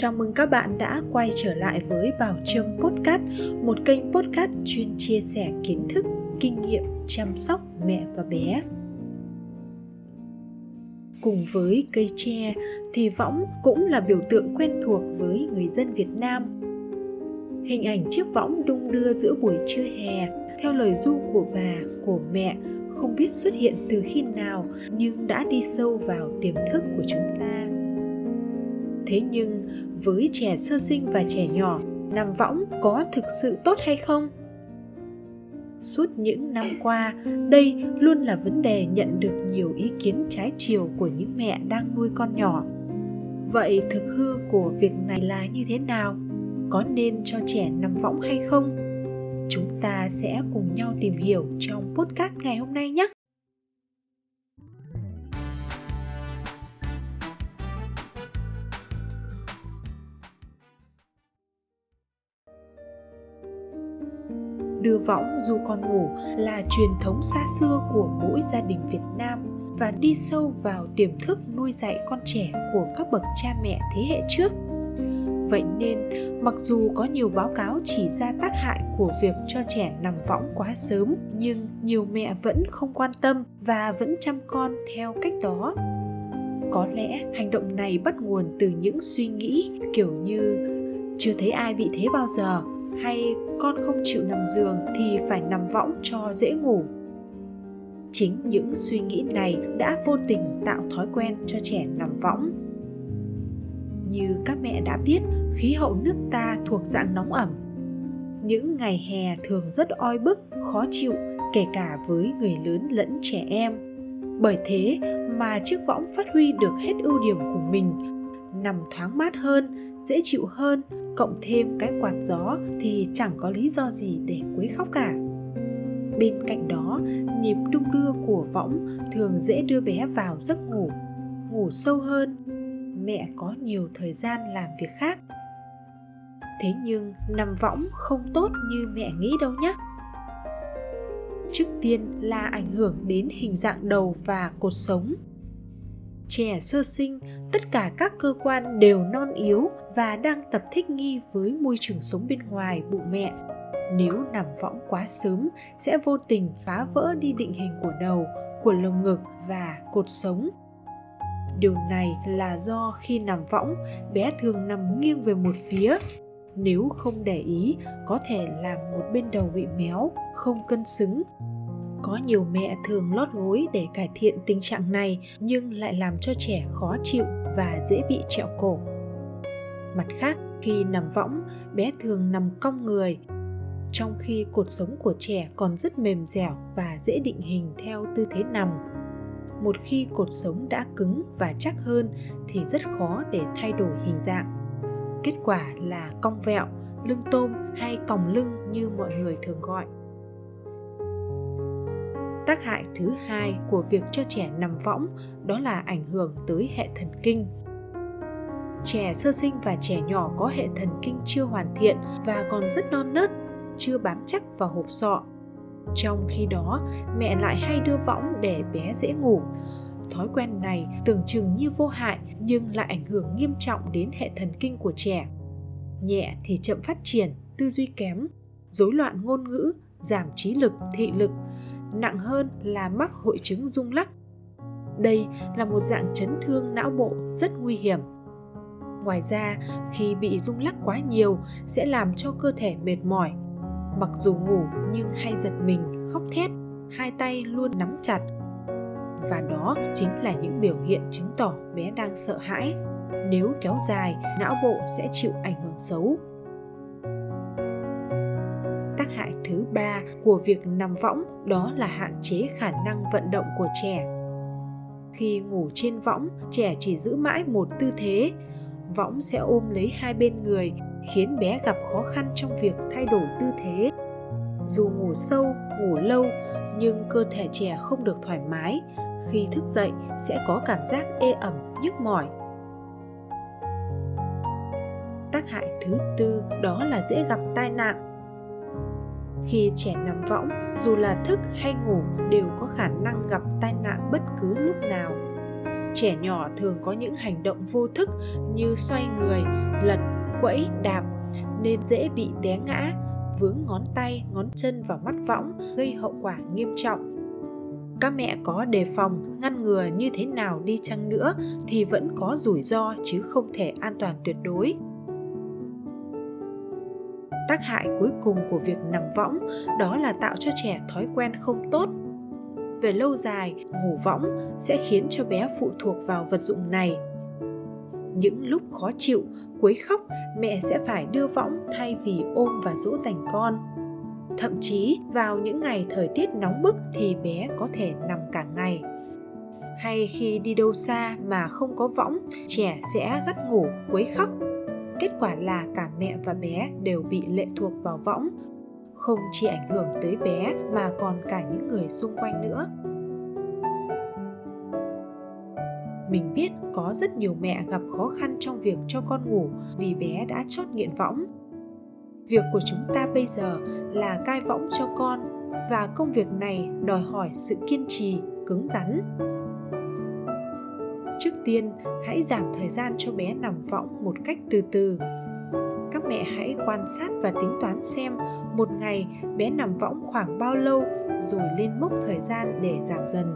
Chào mừng các bạn đã quay trở lại với Bảo Trâm Podcast, một kênh podcast chuyên chia sẻ kiến thức, kinh nghiệm chăm sóc mẹ và bé. Cùng với cây tre thì võng cũng là biểu tượng quen thuộc với người dân Việt Nam. Hình ảnh chiếc võng đung đưa giữa buổi trưa hè theo lời du của bà, của mẹ không biết xuất hiện từ khi nào nhưng đã đi sâu vào tiềm thức của chúng ta thế nhưng, với trẻ sơ sinh và trẻ nhỏ nằm võng có thực sự tốt hay không? Suốt những năm qua, đây luôn là vấn đề nhận được nhiều ý kiến trái chiều của những mẹ đang nuôi con nhỏ. Vậy thực hư của việc này là như thế nào? Có nên cho trẻ nằm võng hay không? Chúng ta sẽ cùng nhau tìm hiểu trong podcast ngày hôm nay nhé! Đưa võng du con ngủ là truyền thống xa xưa của mỗi gia đình Việt Nam và đi sâu vào tiềm thức nuôi dạy con trẻ của các bậc cha mẹ thế hệ trước. Vậy nên, mặc dù có nhiều báo cáo chỉ ra tác hại của việc cho trẻ nằm võng quá sớm, nhưng nhiều mẹ vẫn không quan tâm và vẫn chăm con theo cách đó. Có lẽ hành động này bắt nguồn từ những suy nghĩ kiểu như chưa thấy ai bị thế bao giờ hay con không chịu nằm giường thì phải nằm võng cho dễ ngủ? Chính những suy nghĩ này đã vô tình tạo thói quen cho trẻ nằm võng. Như các mẹ đã biết, khí hậu nước ta thuộc dạng nóng ẩm. Những ngày hè thường rất oi bức, khó chịu, kể cả với người lớn lẫn trẻ em. Bởi thế mà chiếc võng phát huy được hết ưu điểm của mình, nằm thoáng mát hơn, dễ chịu hơn cộng thêm cái quạt gió thì chẳng có lý do gì để quấy khóc cả. Bên cạnh đó, nhịp đung đưa của võng thường dễ đưa bé vào giấc ngủ ngủ sâu hơn. Mẹ có nhiều thời gian làm việc khác. Thế nhưng nằm võng không tốt như mẹ nghĩ đâu nhé trước tiên là ảnh hưởng đến hình dạng đầu và cột sống trẻ sơ sinh, tất cả các cơ quan đều non yếu và đang tập thích nghi với môi trường sống bên ngoài bụng mẹ. Nếu nằm võng quá sớm, sẽ vô tình phá vỡ đi định hình của đầu, của lồng ngực và cột sống. Điều này là do khi nằm võng, bé thường nằm nghiêng về một phía. Nếu không để ý, có thể làm một bên đầu bị méo, không cân xứng có nhiều mẹ thường lót gối để cải thiện tình trạng này, nhưng lại làm cho trẻ khó chịu và dễ bị trẹo cổ. Mặt khác, khi nằm võng, bé thường nằm cong người, trong khi cột sống của trẻ còn rất mềm dẻo và dễ định hình theo tư thế nằm. Một khi cột sống đã cứng và chắc hơn thì rất khó để thay đổi hình dạng. Kết quả là cong vẹo, lưng tôm hay còng lưng như mọi người thường gọi tác hại thứ hai của việc cho trẻ nằm võng, đó là ảnh hưởng tới hệ thần kinh. Trẻ sơ sinh và trẻ nhỏ có hệ thần kinh chưa hoàn thiện và còn rất non nớt, chưa bám chắc vào hộp sọ. Trong khi đó, mẹ lại hay đưa võng để bé dễ ngủ. Thói quen này tưởng chừng như vô hại, nhưng lại ảnh hưởng nghiêm trọng đến hệ thần kinh của trẻ. Nhẹ thì chậm phát triển, tư duy kém, rối loạn ngôn ngữ, giảm trí lực, thị lực nặng hơn là mắc hội chứng rung lắc. Đây là một dạng chấn thương não bộ rất nguy hiểm. Ngoài ra, khi bị rung lắc quá nhiều sẽ làm cho cơ thể mệt mỏi. Mặc dù ngủ nhưng hay giật mình, khóc thét, hai tay luôn nắm chặt. Và đó chính là những biểu hiện chứng tỏ bé đang sợ hãi. Nếu kéo dài, não bộ sẽ chịu ảnh hưởng xấu tác hại thứ ba của việc nằm võng, đó là hạn chế khả năng vận động của trẻ. Khi ngủ trên võng, trẻ chỉ giữ mãi một tư thế. Võng sẽ ôm lấy hai bên người, khiến bé gặp khó khăn trong việc thay đổi tư thế. Dù ngủ sâu, ngủ lâu, nhưng cơ thể trẻ không được thoải mái. Khi thức dậy, sẽ có cảm giác ê ẩm, nhức mỏi. Tác hại thứ tư, đó là dễ gặp tai nạn khi trẻ nằm võng dù là thức hay ngủ đều có khả năng gặp tai nạn bất cứ lúc nào trẻ nhỏ thường có những hành động vô thức như xoay người lật, quẫy, đạp nên dễ bị té ngã, vướng ngón tay, ngón chân vào mắt võng gây hậu quả nghiêm trọng. Các mẹ có đề phòng, ngăn ngừa như thế nào đi chăng nữa thì vẫn có rủi ro chứ không thể an toàn tuyệt đối tác hại cuối cùng của việc nằm võng, đó là tạo cho trẻ thói quen không tốt. Về lâu dài, ngủ võng sẽ khiến cho bé phụ thuộc vào vật dụng này. Những lúc khó chịu, quấy khóc, mẹ sẽ phải đưa võng thay vì ôm và dỗ dành con. Thậm chí, vào những ngày thời tiết nóng bức thì bé có thể nằm cả ngày. Hay khi đi đâu xa mà không có võng, trẻ sẽ gắt ngủ, quấy khóc quả là cả mẹ và bé đều bị lệ thuộc vào võng, không chỉ ảnh hưởng tới bé mà còn cả những người xung quanh nữa. Mình biết có rất nhiều mẹ gặp khó khăn trong việc cho con ngủ vì bé đã chót nghiện võng. Việc của chúng ta bây giờ là cai võng cho con và công việc này đòi hỏi sự kiên trì, cứng rắn trước tiên, hãy giảm thời gian cho bé nằm võng một cách từ từ. Các mẹ hãy quan sát và tính toán xem một ngày bé nằm võng khoảng bao lâu rồi lên mốc thời gian để giảm dần.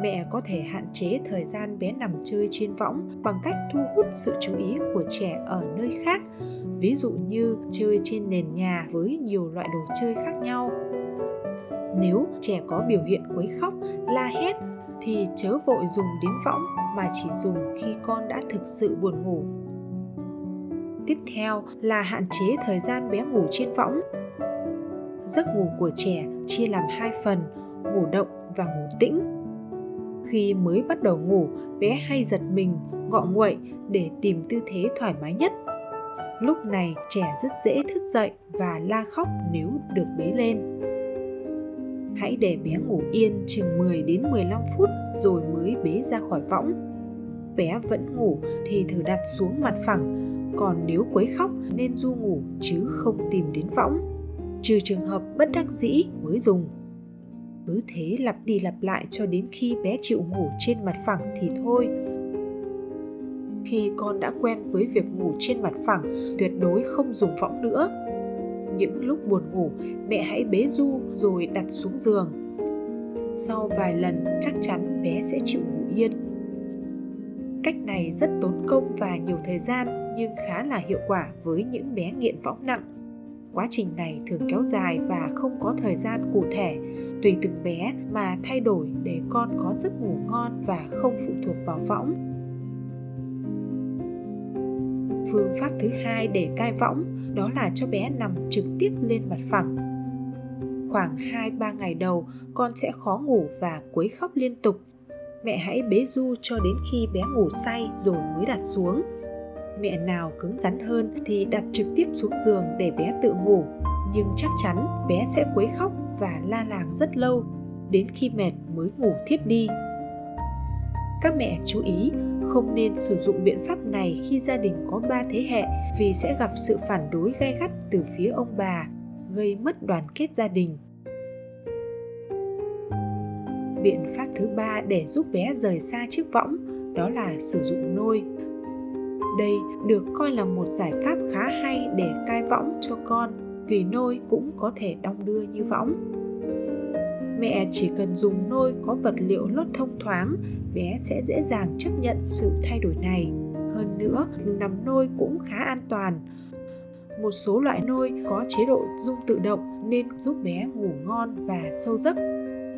Mẹ có thể hạn chế thời gian bé nằm chơi trên võng bằng cách thu hút sự chú ý của trẻ ở nơi khác, ví dụ như chơi trên nền nhà với nhiều loại đồ chơi khác nhau. Nếu trẻ có biểu hiện quấy khóc, la hét thì chớ vội dùng đến võng mà chỉ dùng khi con đã thực sự buồn ngủ. Tiếp theo là hạn chế thời gian bé ngủ trên võng. Giấc ngủ của trẻ chia làm hai phần, ngủ động và ngủ tĩnh. Khi mới bắt đầu ngủ, bé hay giật mình, ngọ nguậy để tìm tư thế thoải mái nhất. Lúc này trẻ rất dễ thức dậy và la khóc nếu được bế lên hãy để bé ngủ yên chừng 10 đến 15 phút rồi mới bế ra khỏi võng. Bé vẫn ngủ thì thử đặt xuống mặt phẳng, còn nếu quấy khóc nên du ngủ chứ không tìm đến võng. Trừ trường hợp bất đắc dĩ mới dùng. Cứ thế lặp đi lặp lại cho đến khi bé chịu ngủ trên mặt phẳng thì thôi. Khi con đã quen với việc ngủ trên mặt phẳng, tuyệt đối không dùng võng nữa những lúc buồn ngủ, mẹ hãy bế du rồi đặt xuống giường. Sau vài lần, chắc chắn bé sẽ chịu ngủ yên. Cách này rất tốn công và nhiều thời gian, nhưng khá là hiệu quả với những bé nghiện võng nặng. Quá trình này thường kéo dài và không có thời gian cụ thể, tùy từng bé mà thay đổi để con có giấc ngủ ngon và không phụ thuộc vào võng phương pháp thứ hai để cai võng đó là cho bé nằm trực tiếp lên mặt phẳng. Khoảng 2-3 ngày đầu, con sẽ khó ngủ và quấy khóc liên tục. Mẹ hãy bế du cho đến khi bé ngủ say rồi mới đặt xuống. Mẹ nào cứng rắn hơn thì đặt trực tiếp xuống giường để bé tự ngủ, nhưng chắc chắn bé sẽ quấy khóc và la làng rất lâu, đến khi mệt mới ngủ thiếp đi. Các mẹ chú ý không nên sử dụng biện pháp này khi gia đình có ba thế hệ vì sẽ gặp sự phản đối gay gắt từ phía ông bà, gây mất đoàn kết gia đình. Biện pháp thứ ba để giúp bé rời xa chiếc võng đó là sử dụng nôi. Đây được coi là một giải pháp khá hay để cai võng cho con vì nôi cũng có thể đong đưa như võng mẹ chỉ cần dùng nôi có vật liệu lót thông thoáng, bé sẽ dễ dàng chấp nhận sự thay đổi này. Hơn nữa, nằm nôi cũng khá an toàn. Một số loại nôi có chế độ rung tự động nên giúp bé ngủ ngon và sâu giấc.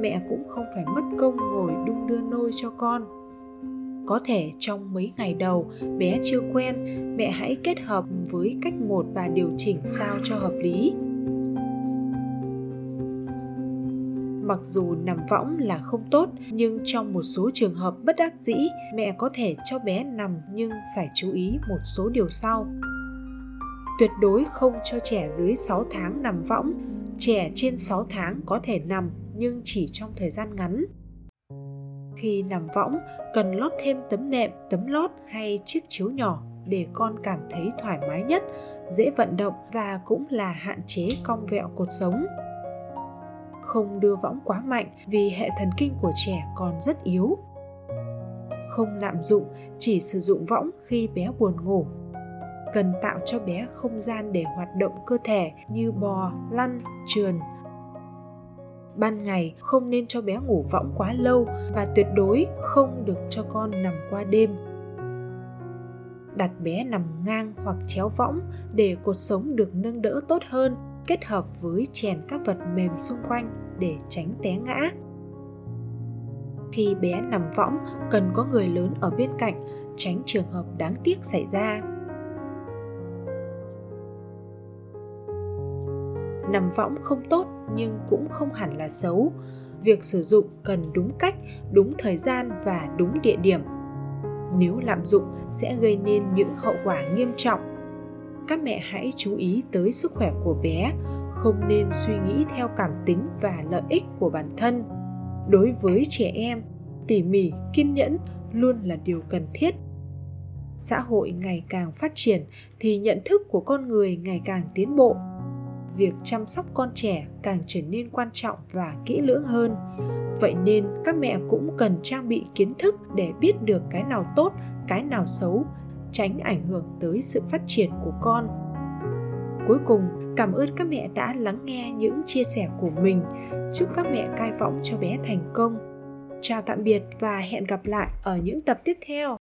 Mẹ cũng không phải mất công ngồi đung đưa nôi cho con. Có thể trong mấy ngày đầu, bé chưa quen, mẹ hãy kết hợp với cách một và điều chỉnh sao cho hợp lý. Mặc dù nằm võng là không tốt, nhưng trong một số trường hợp bất đắc dĩ, mẹ có thể cho bé nằm nhưng phải chú ý một số điều sau. Tuyệt đối không cho trẻ dưới 6 tháng nằm võng. Trẻ trên 6 tháng có thể nằm, nhưng chỉ trong thời gian ngắn. Khi nằm võng, cần lót thêm tấm nệm, tấm lót hay chiếc chiếu nhỏ để con cảm thấy thoải mái nhất, dễ vận động và cũng là hạn chế cong vẹo cột sống không đưa võng quá mạnh vì hệ thần kinh của trẻ còn rất yếu. Không lạm dụng, chỉ sử dụng võng khi bé buồn ngủ. Cần tạo cho bé không gian để hoạt động cơ thể như bò, lăn, trườn. Ban ngày, không nên cho bé ngủ võng quá lâu và tuyệt đối không được cho con nằm qua đêm. Đặt bé nằm ngang hoặc chéo võng để cột sống được nâng đỡ tốt hơn kết hợp với chèn các vật mềm xung quanh để tránh té ngã. Khi bé nằm võng, cần có người lớn ở bên cạnh, tránh trường hợp đáng tiếc xảy ra. Nằm võng không tốt nhưng cũng không hẳn là xấu. Việc sử dụng cần đúng cách, đúng thời gian và đúng địa điểm. Nếu lạm dụng sẽ gây nên những hậu quả nghiêm trọng các mẹ hãy chú ý tới sức khỏe của bé, không nên suy nghĩ theo cảm tính và lợi ích của bản thân. Đối với trẻ em, tỉ mỉ, kiên nhẫn luôn là điều cần thiết. Xã hội ngày càng phát triển thì nhận thức của con người ngày càng tiến bộ. Việc chăm sóc con trẻ càng trở nên quan trọng và kỹ lưỡng hơn. Vậy nên các mẹ cũng cần trang bị kiến thức để biết được cái nào tốt, cái nào xấu tránh ảnh hưởng tới sự phát triển của con. Cuối cùng, cảm ơn các mẹ đã lắng nghe những chia sẻ của mình. Chúc các mẹ cai võng cho bé thành công. Chào tạm biệt và hẹn gặp lại ở những tập tiếp theo.